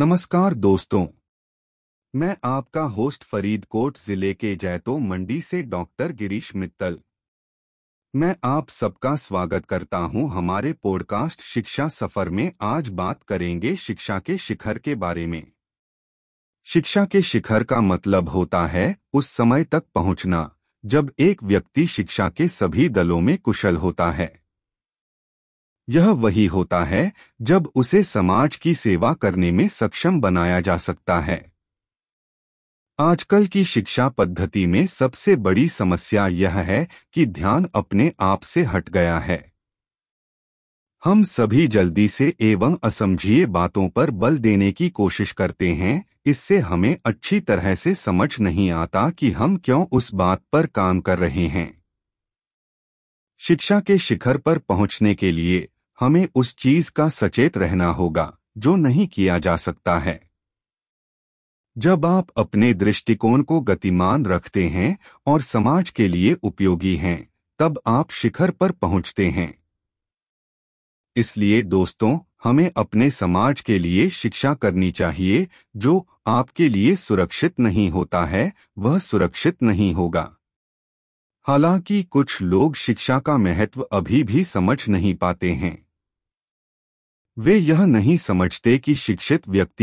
नमस्कार दोस्तों। मैं आपका होस्ट फरीदकोट ज़िले के जैतो मंडी से डॉक्टर गिरीश मित्तल। मैं आप सबका स्वागत करता हूँ हमारे पॉडकास्ट शिक्षा सफ़र में। आज बात करेंगे शिक्षा के शिखर के बारे में। शिक्षा के शिखर का मतलब होता है उस समय तक पहुँचना, जब एक व्यक्ति शिक्षा के सभी दलों में कुशल होता है। यह वही होता है जब उसे समाज की सेवा करने में सक्षम बनाया जा सकता है। आजकल की शिक्षा पद्धति में सबसे बड़ी समस्या यह है कि ध्यान अपने आप से हट गया है। हम सभी जल्दी से एवं असमझिए बातों पर बल देने की कोशिश करते हैं, इससे हमें अच्छी तरह से समझ नहीं आता कि हम क्यों उस बात पर काम कर रहे हैं। शिक्षा के शिखर पर पहुँचने के लिए हमें उस चीज़ का सचेत रहना होगा, जो नहीं किया जा सकता है। जब आप अपने दृष्टिकोण को गतिमान रखते हैं और समाज के लिए उपयोगी हैं, तब आप शिखर पर पहुँचते हैं। इसलिए दोस्तों, हमें अपने समाज के लिए शिक्षा करनी चाहिए, जो आपके लिए सुरक्षित नहीं होता है, वह सुरक्षित नहीं होगा। हालाँकि कुछ लोग शिक्षा का महत्व अभी भी समझ नहीं पाते हैं। वे यह नहीं समझते कि शिक्षित व्यक्ति